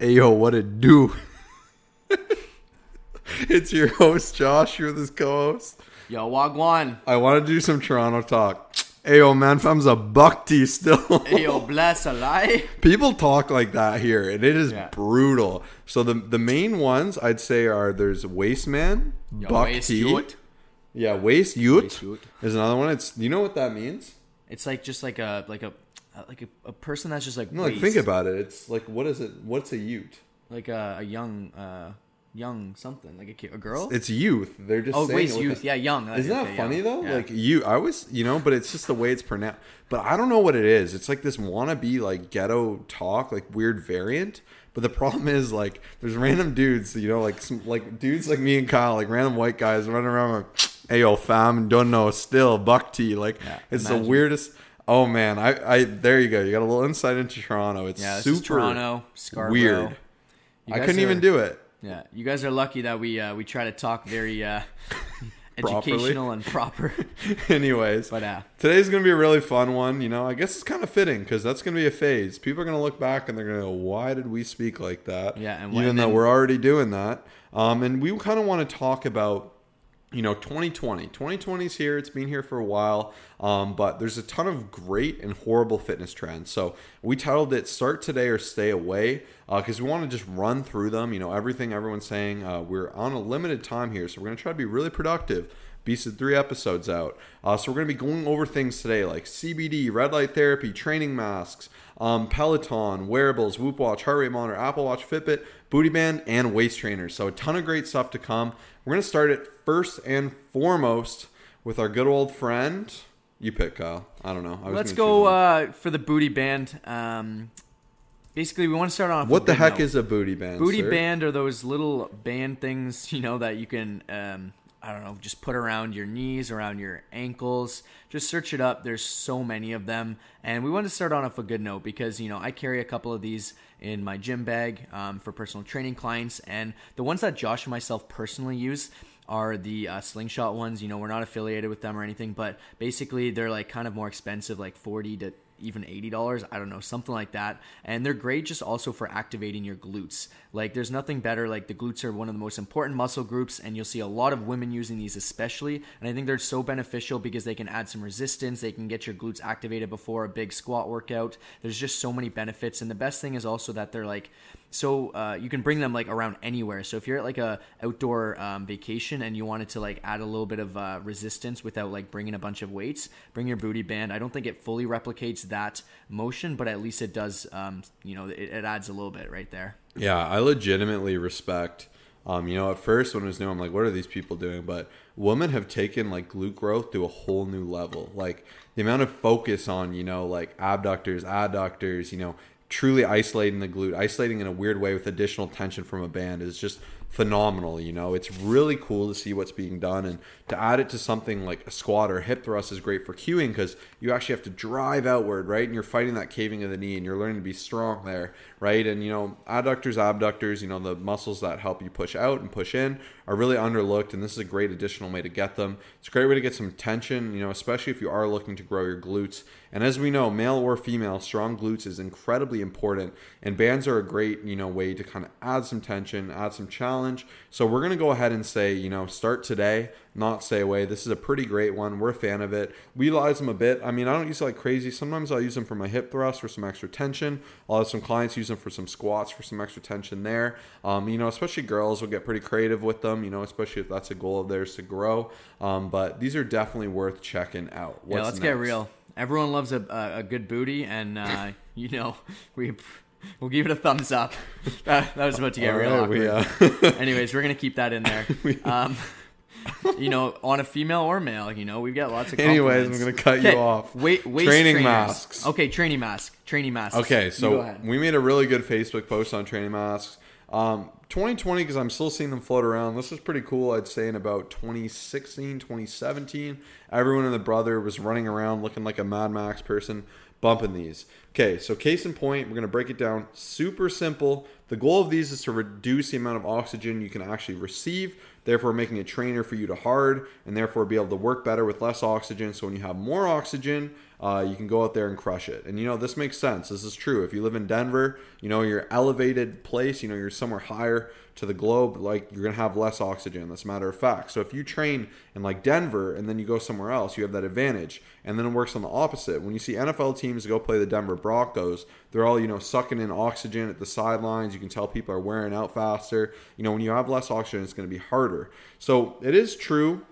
Ayo, what it do? it's your host, Josh. You're this co host. Yo, Wagwan. I want to do some Toronto talk. Ayo, man, fam's a buck tea still. Ayo, bless a lie. People talk like that here, and it is Yeah. brutal. So the the main ones I'd say are there's Waste Man, Yo, Buck waste Tea. youth. Yeah, Waste Ute Waste Ute. is another one. It's you know what that means? It's like just like a like a like a, a person that's just like No, like waste. think about it. It's like what is it? What's a Ute? like a, a young uh young something like a kid, a girl. It's youth. They're just oh, saying waste it with youth. a- Yeah, young. Isn't that Okay, funny young. though? Yeah. Like you, I always, you know, but it's just the way it's pronounced. But I don't know what it is. It's like this wannabe like ghetto talk, like weird variant. But the problem is like there's random dudes, you know, like some, like dudes like me and Kyle, like random white guys running around like, "Hey yo, fam, don't know, still buck tea." Like it's imagine. the weirdest. Oh man, I, I there you go. You got a little insight into Toronto. It's yeah, super Toronto, Scarborough. weird. I couldn't even do it. Yeah, you guys are lucky that we uh, we try to talk very uh, educational and proper. Anyways, But uh, Today's gonna be a really fun one. You know, I guess it's kind of fitting because that's gonna be a phase. People are gonna look back and they're gonna go, "Why did we speak like that?" Yeah, and even when- though we're already doing that. Um, and we kind of want to talk about, you know, 2020. 2020's here. It's been here for a while. Um, but there's a ton of great and horrible fitness trends. So we titled it "Start Today or Stay Away" because we want to just run through them. You know, everything everyone's saying. Uh, we're on a limited time here, so we're gonna try to be really productive. Beast of three episodes out. Uh, so we're going to be going over things today like CBD, red light therapy, training masks, um, Peloton, wearables, Whoop Watch, heart rate monitor, Apple Watch, Fitbit, booty band, and waist trainers. So a ton of great stuff to come. We're going to start it first and foremost with our good old friend. You pick, Kyle. I don't know. I was let's go uh, for the booty band. Um, basically, we want to start off. what the heck note. is a booty band? booty sir? band? Are those little band things you know that you can um, I don't know just put around your knees, around your ankles. Just search it up. There's so many of them, and we want to start on off a good note because you know I carry a couple of these in my gym bag um, for personal training clients, and the ones that Josh and myself personally use are the uh, slingshot ones. You know, we're not affiliated with them or anything, but basically they're like kind of more expensive, like forty to even eighty dollars. I don't know, something like that. And they're great just also for activating your glutes. Like, there's nothing better. Like, the glutes are one of the most important muscle groups, and you'll see a lot of women using these especially. And I think they're so beneficial because they can add some resistance. They can get your glutes activated before a big squat workout. There's just so many benefits, and the best thing is also that they're like so uh, you can bring them like around anywhere. So if you're at like a outdoor um, vacation and you wanted to like add a little bit of uh, resistance without like bringing a bunch of weights, bring your booty band. I don't think it fully replicates that motion, but at least it does. Um, you know, it, it adds a little bit right there. Yeah, I legitimately respect. Um, you know, at first when it was new, I'm like, what are these people doing? But women have taken like glute growth to a whole new level. Like the amount of focus on, you know, like abductors, adductors, you know, truly isolating the glute, isolating in a weird way with additional tension from a band is just phenomenal. You know, it's really cool to see what's being done, and to add it to something like a squat or hip thrust is great for cueing because you actually have to drive outward, right? And you're fighting that caving of the knee, and you're learning to be strong there, right? And you know, adductors, abductors, you know, the muscles that help you push out and push in are really underlooked, and this is a great additional way to get them. It's a great way to get some tension, you know, especially if you are looking to grow your glutes. And as we know, male or female, strong glutes is incredibly important, and bands are a great, you know, way to kind of add some tension, add some challenge. So we're gonna go ahead and say, you know, start today, not stay away. This is a pretty great one. We're a fan of it. We utilize them a bit. I mean, I don't use it like crazy. Sometimes I'll use them for my hip thrust for some extra tension. I'll have some clients use them for some squats for some extra tension there. Um, you know, especially girls will get pretty creative with them. You know, especially if that's a goal of theirs to grow. Um, but these are definitely worth checking out. yeah, let's get real. Everyone loves a, a, a good booty, and uh, you know we we'll give it a thumbs up. That, that was about to get All real right, awkward. we, uh, Anyways, we're gonna keep that in there. Um, you know, on a female or male, you know, we've got lots of. Anyways, I'm gonna cut you Okay, off. Wait, waist Training trainers. masks. Okay, training mask. Training masks. Okay, so we made a really good Facebook post on training masks. Um, 2020, because I'm still seeing them float around. This is pretty cool. I'd say in about 2016, 2017, everyone and the brother was running around looking like a Mad Max person bumping these. Okay, so case in point, we're going to break it down super simple. The goal of these is to reduce the amount of oxygen you can actually receive, therefore making a trainer for you to hard, and therefore be able to work better with less oxygen. So when you have more oxygen, uh, you can go out there and crush it. And you know, this makes sense. This is true. If you live in Denver, you know, you're elevated place, you know, you're somewhere higher to the globe, like you're gonna have less oxygen. That's a matter of fact. So if you train in like Denver and then you go somewhere else, you have that advantage. And then it works on the opposite. When you see NFL teams go play the Denver Broncos, they're all, you know, sucking in oxygen at the sidelines. You can tell people are wearing out faster. You know, when you have less oxygen, it's gonna be harder. So it is true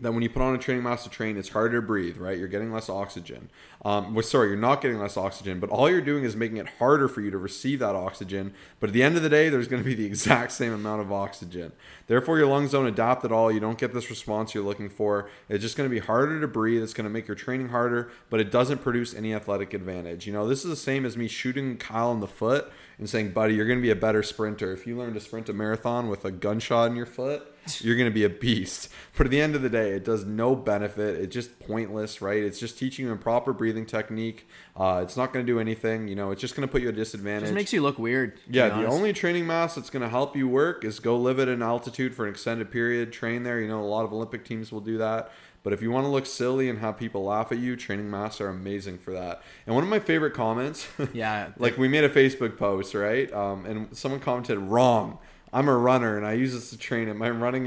that when you put on a training mask to train, it's harder to breathe, right? You're getting less oxygen. Um, well, sorry, you're not getting less oxygen, but all you're doing is making it harder for you to receive that oxygen. But at the end of the day, there's going to be the exact same amount of oxygen. Therefore, your lungs don't adapt at all. You don't get this response you're looking for. It's just going to be harder to breathe. It's going to make your training harder, but it doesn't produce any athletic advantage. You know, this is the same as me shooting Kyle in the foot and saying, buddy, you're going to be a better sprinter. If you learn to sprint a marathon with a gunshot in your foot, you're going to be a beast. But at the end of the day, it does no benefit. It's just pointless, right? It's just teaching you a proper breathing technique. Uh, it's not going to do anything. You know, it's just going to put you at a disadvantage. Just makes you look weird. Yeah, the only training mask that's going to help you work is go live at an altitude for an extended period, train there. You know, a lot of Olympic teams will do that. But if you want to look silly and have people laugh at you, training masks are amazing for that. And one of my favorite comments, Yeah, like we made a Facebook post, right? Um, and someone commented, "Wrong. I'm a runner and I use this to train it. My running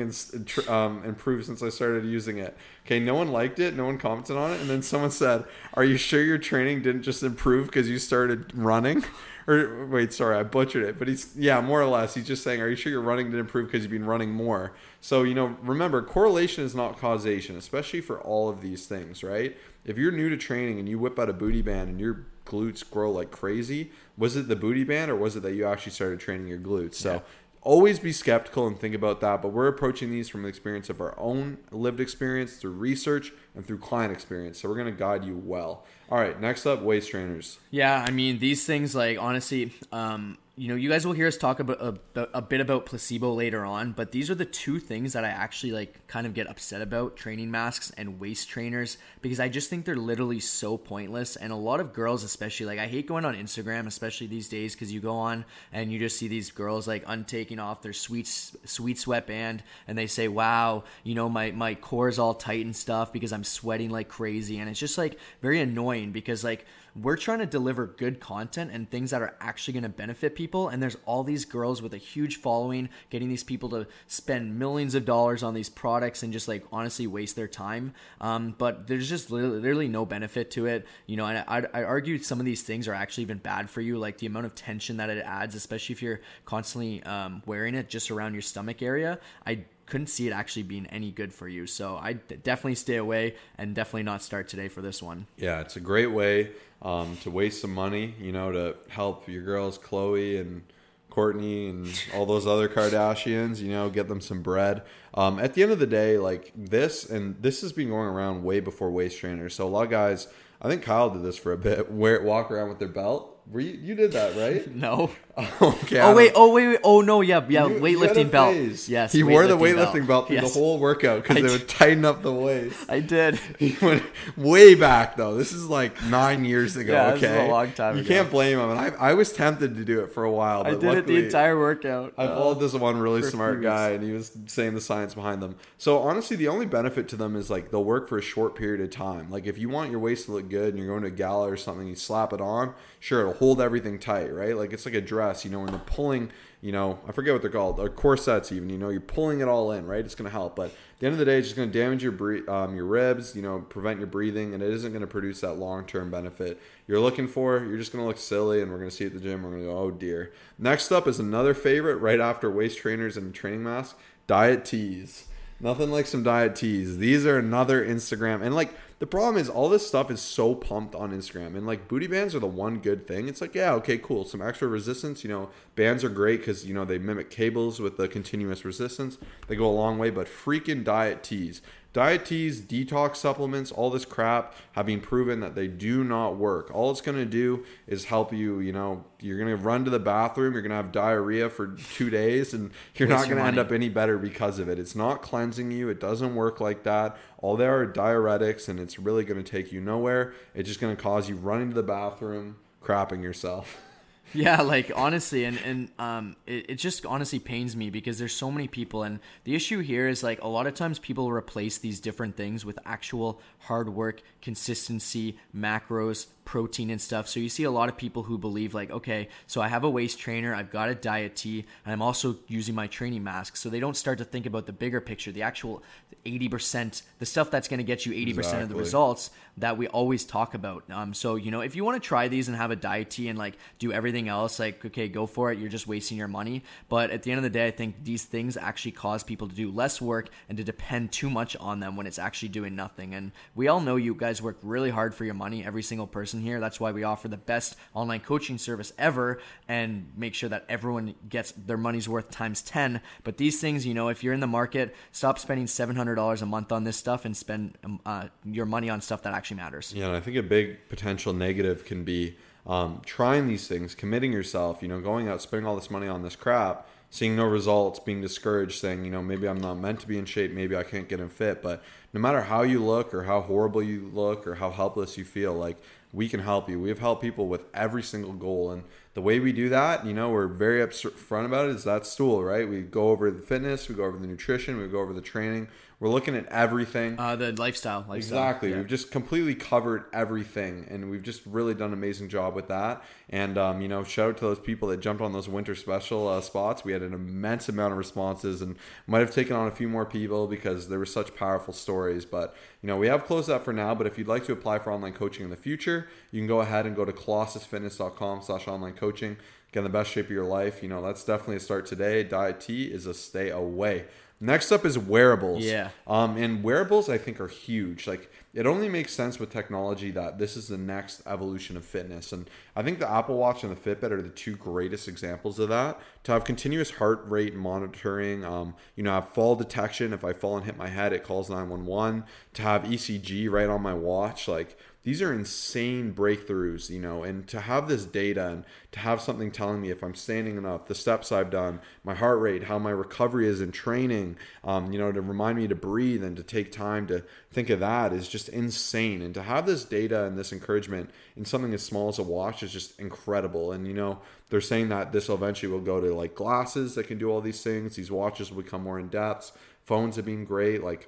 um, improved since I started using it." Okay, no one liked it, no one commented on it, and then someone said, "Are you sure your training didn't just improve because you started running?" Or wait, sorry, I butchered it. But he's yeah, more or less. He's just saying, "Are you sure your running didn't improve because you've been running more?" So you know, remember, correlation is not causation, especially for all of these things, right? If you're new to training and you whip out a booty band and your glutes grow like crazy, was it the booty band or was it that you actually started training your glutes? So Yeah. Always be skeptical and think about that. But we're approaching these from the experience of our own lived experience through research and through client experience. So we're going to guide you well. All right, next up, waist trainers. Yeah, I mean these things like honestly, um, you know, you guys will hear us talk about a, a bit about placebo later on, but these are the two things that I actually like kind of get upset about training masks and waist trainers because I just think they're literally so pointless and a lot of girls especially like I hate going on Instagram especially these days cuz you go on and you just see these girls like untaking off their sweet sweet sweatband and they say, "Wow, you know, my my core's all tight and stuff because I'm sweating like crazy." And it's just like very annoying because like we're trying to deliver good content and things that are actually going to benefit people and there's all these girls with a huge following getting these people to spend millions of dollars on these products and just like honestly waste their time. Um, but there's just literally, literally no benefit to it you know and I, I argue some of these things are actually even bad for you like the amount of tension that it adds especially if you're constantly um, wearing it just around your stomach area. I couldn't see it actually being any good for you so i definitely stay away and definitely not start today for this one Yeah, it's a great way um, to waste some money, you know, to help your girls, Khloe and Kourtney and all those other Kardashians, you know, get them some bread. Um, at the end of the day, like this, and this has been going around way before waist trainers. So a lot of guys, I think Kyle did this for a bit, wear walk around with their belt. Were you, you did that, right? no okay. Oh wait! Oh wait! wait. Oh no! Yeah, yeah. You- you weightlifting belt. phase. Yes. he wore the weightlifting belt, through Yes. the whole workout because it would tighten up the waist. I did. He went way back though. This is like nine years ago. Yeah, okay, this is a long time You ago. can't blame him. And I, I was tempted to do it for a while. But I did it the entire workout. I Uh, followed this one really smart guy, and he was saying the science behind them. So honestly, the only benefit to them is like they'll work for a short period of time. Like if you want your waist to look good and you're going to a gala or something, you slap it on. Sure, it'll hold everything tight, right? Like it's like a dress. You know, when they're pulling, you know, I forget what they're called, or corsets even. You know, you're pulling it all in, right? It's going to help, but at the end of the day, it's just going to damage your um, your ribs. You know, prevent your breathing, and it isn't going to produce that long term benefit you're looking for. You're just going to look silly, and we're going to see at the gym. We're going to go, oh dear. Next up is another favorite right after waist trainers and training masks diet teas. Nothing like some diet teas. These are another Instagram. And like the problem is all this stuff is so pumped on Instagram. And like booty bands are the one good thing. It's like, yeah, okay, cool. Some extra resistance. You know, bands are great because, you know, they mimic cables with the continuous resistance. They go a long way, but freaking diet teas. Diet teas, detox supplements, all this crap have been proven that they do not work. All it's going to do is help you, you know, you're going to run to the bathroom, you're going to have diarrhea for two days, and you're Waste not going to end up any better because of it. It's not cleansing you, it doesn't work like that. All there are diuretics, and it's really going to take you nowhere. It's just going to cause you running to the bathroom, crapping yourself. Yeah, like honestly, and and um, it, it just honestly pains me because there's so many people, and the issue here is like a lot of times people replace these different things with actual hard work, consistency, macros, protein and stuff. So you see a lot of people who believe like, okay, so I have a waist trainer, I've got a diet tea, and I'm also using my training mask. So they don't start to think about the bigger picture, the actual 80%, the stuff that's going to get you 80% exactly. of the results that we always talk about. Um, so, you know, if you want to try these and have a diet tea and like do everything else, like, okay, go for it. You're just wasting your money. But at the end of the day, I think these things actually cause people to do less work and to depend too much on them when it's actually doing nothing. And we all know you guys work really hard for your money, every single person here. That's why we offer the best online coaching service ever and make sure that everyone gets their money's worth times 10. But these things, you know, if you're in the market, stop spending $700 a month on this stuff and spend um, uh, your money on stuff that actually matters. Yeah, and I think a big potential negative can be um, trying these things, committing yourself, you know, going out, spending all this money on this crap, seeing no results, being discouraged, saying, you know, maybe I'm not meant to be in shape, maybe I can't get in fit. But no matter how you look or how horrible you look or how helpless you feel, like we can help you. We have helped people with every single goal. And the way we do that, you know, we're very upfront about it is that stool, right? We go over the fitness, we go over the nutrition, we go over the training. We're looking at everything. Uh, the lifestyle, lifestyle. Exactly. Yeah. We've just completely covered everything, and we've just really done an amazing job with that. And um, you know, shout out to those people that jumped on those winter special uh, spots. We had an immense amount of responses, and might have taken on a few more people because there were such powerful stories. But you know, we have closed that for now. But if you'd like to apply for online coaching in the future, you can go ahead and go to colossusfitness.com/slash online coaching. Get in the best shape of your life. You know, that's definitely a start today. Diet tea is a stay away. Next up is wearables. Yeah. Um, and wearables I think are huge. Like it only makes sense with technology that this is the next evolution of fitness. And I think the Apple Watch and the Fitbit are the two greatest examples of that. To have continuous heart rate monitoring, um, you know, have fall detection. If I fall and hit my head, it calls 911. To have ECG right on my watch, like these are insane breakthroughs, you know, and to have this data and to have something telling me if I'm standing enough, the steps I've done, my heart rate, how my recovery is in training, um, you know, to remind me to breathe and to take time to think of that is just insane. And to have this data and this encouragement in something as small as a watch is just incredible. And, you know, they're saying that this eventually will go to like glasses that can do all these things. These watches will become more in depth. Phones have been great. Like,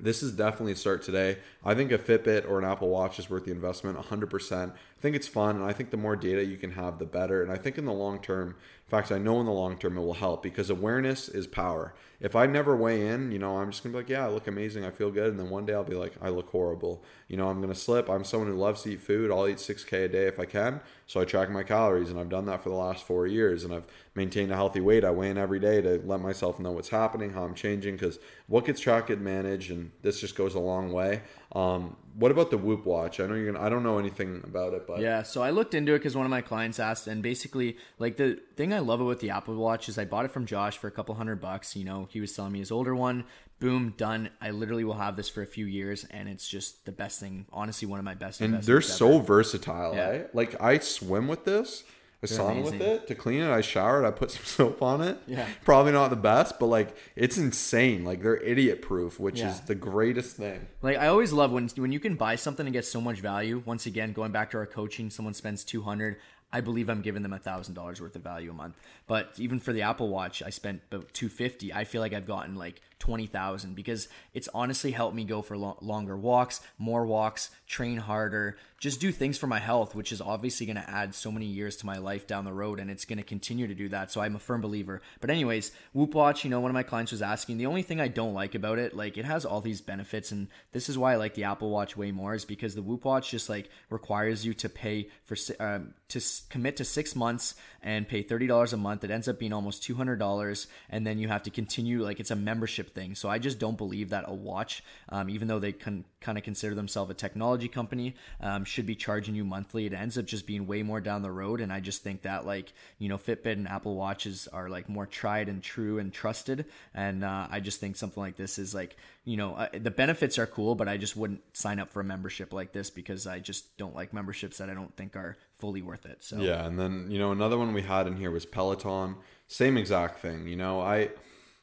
this is definitely a start today. I think a Fitbit or an Apple Watch is worth the investment 100%. I think it's fun, and I think the more data you can have, the better. And I think in the long term, in fact, I know in the long term it will help because awareness is power. If I never weigh in, you know, I'm just gonna be like, yeah, I look amazing, I feel good, and then one day I'll be like, I look horrible. You know, I'm gonna slip. I'm someone who loves to eat food. I'll eat 6k a day if I can. So I track my calories, and I've done that for the last four years, and I've maintained a healthy weight. I weigh in every day to let myself know what's happening, how I'm changing, because what gets tracked and managed, and this just goes a long way. Um, what about the Whoop watch? I know you're gonna. I don't know anything about it, but yeah. So I looked into it because one of my clients asked, and basically, like the thing I love about the Apple Watch is I bought it from Josh for a couple hundred bucks. You know, he was selling me his older one. Boom, done. I literally will have this for a few years, and it's just the best thing. Honestly, one of my best. And they're so versatile. Yeah. Eh? Like I swim with this I sauna with it to clean it. I showered. I put some soap on it. Yeah. Probably not the best, but like it's insane. Like they're idiot proof, which yeah. is the greatest thing. Like I always love when when you can buy something and get so much value. Once again, going back to our coaching, someone spends two hundred. I believe I'm giving them a thousand dollars worth of value a month. But even for the Apple Watch, I spent about two fifty. I feel like I've gotten like 20,000 because it's honestly helped me go for lo- longer walks, more walks, train harder, just do things for my health, which is obviously going to add so many years to my life down the road and it's going to continue to do that. So I'm a firm believer. But anyways, Whoop Watch, you know, one of my clients was asking, the only thing I don't like about it, like it has all these benefits and this is why I like the Apple Watch way more is because the Whoop Watch just like requires you to pay for um, to commit to 6 months and pay $30 a month. It ends up being almost $200 and then you have to continue like it's a membership thing. So I just don't believe that a watch, um, even though they can kind of consider themselves a technology company, um, should be charging you monthly. It ends up just being way more down the road. And I just think that like, you know, Fitbit and Apple Watches are like more tried and true and trusted. And uh, I just think something like this is like, you know, uh, the benefits are cool, but I just wouldn't sign up for a membership like this because I just don't like memberships that I don't think are fully worth it. So yeah, and then you know another one we had in here was Peloton. Same exact thing. You know, I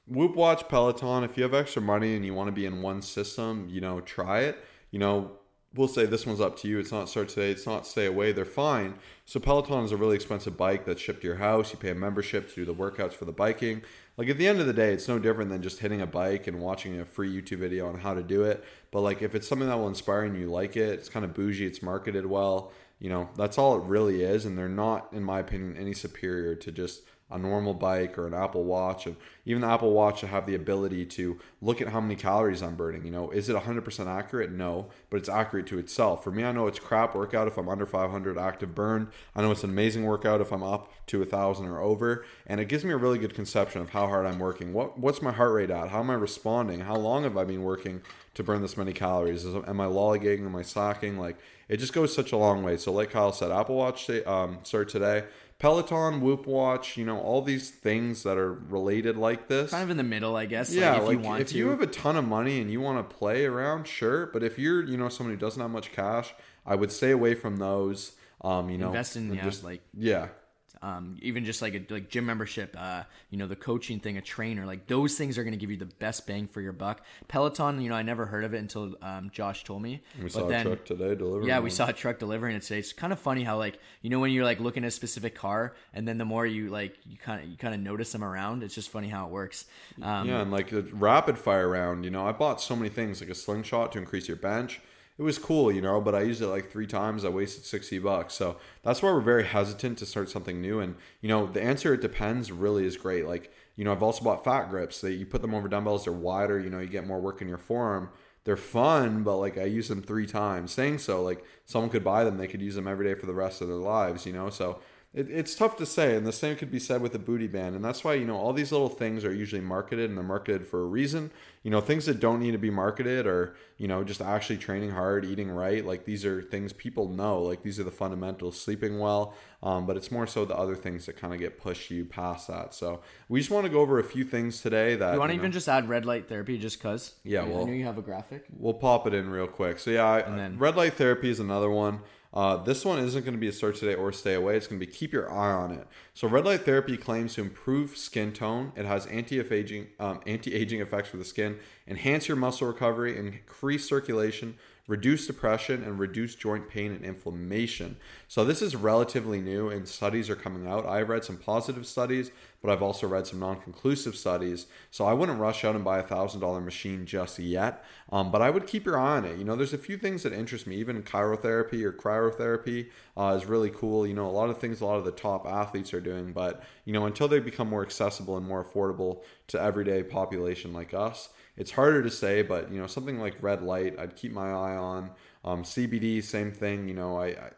Whoop Watch Peloton. If you have extra money and you want to be in one system, you know, try it. You know, we'll say this one's up to you. It's not start today. It's not stay away. They're fine. So Peloton is a really expensive bike that's shipped to your house. You pay a membership to do the workouts for the biking. Like at the end of the day, it's no different than just hitting a bike and watching a free YouTube video on how to do it. But like if it's something that will inspire and you like it, it's kind of bougie. It's marketed well. You know, that's all it really is. And they're not, in my opinion, any superior to just a normal bike or an Apple Watch, and even the Apple Watch to have the ability to look at how many calories I'm burning. You know, is it 100% accurate? No, but it's accurate to itself. For me, I know it's crap workout if I'm under 500 active burn. I know it's an amazing workout if I'm up to a thousand or over, and it gives me a really good conception of how hard I'm working. What what's my heart rate at? How am I responding? How long have I been working to burn this many calories? Is, am I lollygagging? Am I slacking? Like it just goes such a long way. So, like Kyle said, Apple Watch um, start today Peloton, Whoop Watch, you know, all these things that are related like this. Kind of in the middle, I guess. Yeah, like if like you want if to. you have a ton of money and you want to play around, sure. But if you're, you know, someone who doesn't have much cash, I would stay away from those. Um, you know, Invest in, yeah, like yeah, um, even just like a like gym membership, uh, you know, the coaching thing, a trainer, like those things are going to give you the best bang for your buck. Peloton, you know, I never heard of it until um, Josh told me. we But saw then- a truck today delivering. Yeah, we one. saw a truck delivering it today. It's kind of funny how like you know when you're like looking at a specific car, and then the more you like you kind of you kind of notice them around. It's just funny how it works. Um, Yeah, and like the rapid fire round, you know, I bought so many things like a slingshot to increase your bench. It was cool, you know, but I used it like three times. I wasted 60 bucks. So that's why we're very hesitant to start something new. And, you know, the answer it depends really is great. Like, you know, I've also bought fat grips that you put them over dumbbells, they're wider, you know, you get more work in your forearm. They're fun, but like I use them three times. Saying so, like someone could buy them, they could use them every day for the rest of their lives, you know? So it, it's tough to say, and the same could be said with the booty band, and that's why you know all these little things are usually marketed, and they're marketed for a reason. You know, things that don't need to be marketed are you know just actually training hard, eating right. Like these are things people know. Like these are the fundamentals, sleeping well. Um, but it's more so the other things that kind of get pushed you past that. So we just want to go over a few things today that you want to know, even just add red light therapy just cause? Yeah, I well- know you have a graphic. We'll pop it in real quick. So yeah, I, then- red light therapy is another one. Uh, this one isn't going to be a start today or stay away. It's going to be keep your eye on it. So red light therapy claims to improve skin tone. It has anti-aging um, anti-aging effects for the skin, enhance your muscle recovery, increase circulation, reduce depression, and reduce joint pain and inflammation. So this is relatively new, and studies are coming out. I've read some positive studies, but I've also read some non-conclusive studies. So I wouldn't rush out and buy a thousand dollar machine just yet. Um, but I would keep your eye on it. You know, there's a few things that interest me. Even chirotherapy or cryotherapy uh, is really cool. You know, a lot of things a lot of the top athletes are doing. But you know, until they become more accessible and more affordable to everyday population like us, it's harder to say. But you know, something like red light, I'd keep my eye on. Um, CBD, same thing. You know, I, I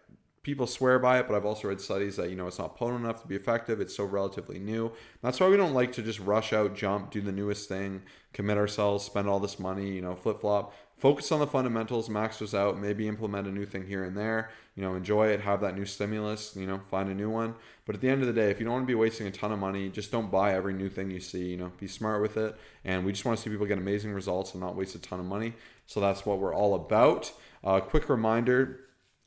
people swear by it, but I've also read studies that you know it's not potent enough to be effective. It's so relatively new. That's why we don't like to just rush out, jump, do the newest thing, commit ourselves, spend all this money, you know, flip flop. Focus on the fundamentals, max those out, maybe implement a new thing here and there. You know, enjoy it, have that new stimulus. You know, find a new one. But at the end of the day, if you don't want to be wasting a ton of money, just don't buy every new thing you see. You know, be smart with it. And we just want to see people get amazing results and not waste a ton of money. So that's what we're all about. Uh, quick reminder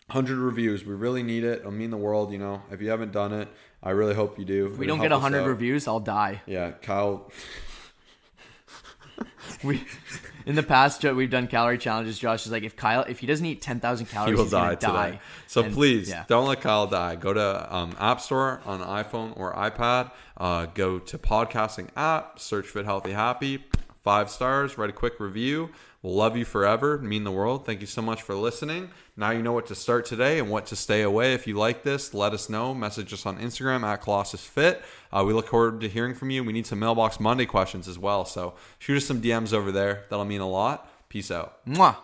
100 reviews. We really need it. It'll mean the world, you know. If you haven't done it, I really hope you do. If we don't get 100 reviews, I'll die. Yeah, Kyle. We in the past we've done calorie challenges. Josh is like, if Kyle, if he doesn't eat 10,000 calories, He calories, will die today. die. So And- please yeah. don't let Kyle die. Go to um, App Store on iPhone or iPad. Uh, go to podcasting app. Search Fit Healthy Happy. Five stars. Write a quick review. Love you forever. Mean the world. Thank you so much for listening. Now you know what to start today and what to stay away. If you like this, let us know. Message us on Instagram at Colossus Fit. Uh, we look forward to hearing from you. We need some Mailbox Monday questions as well. So shoot us some DMs over there. That'll mean a lot. Peace out. Mwah.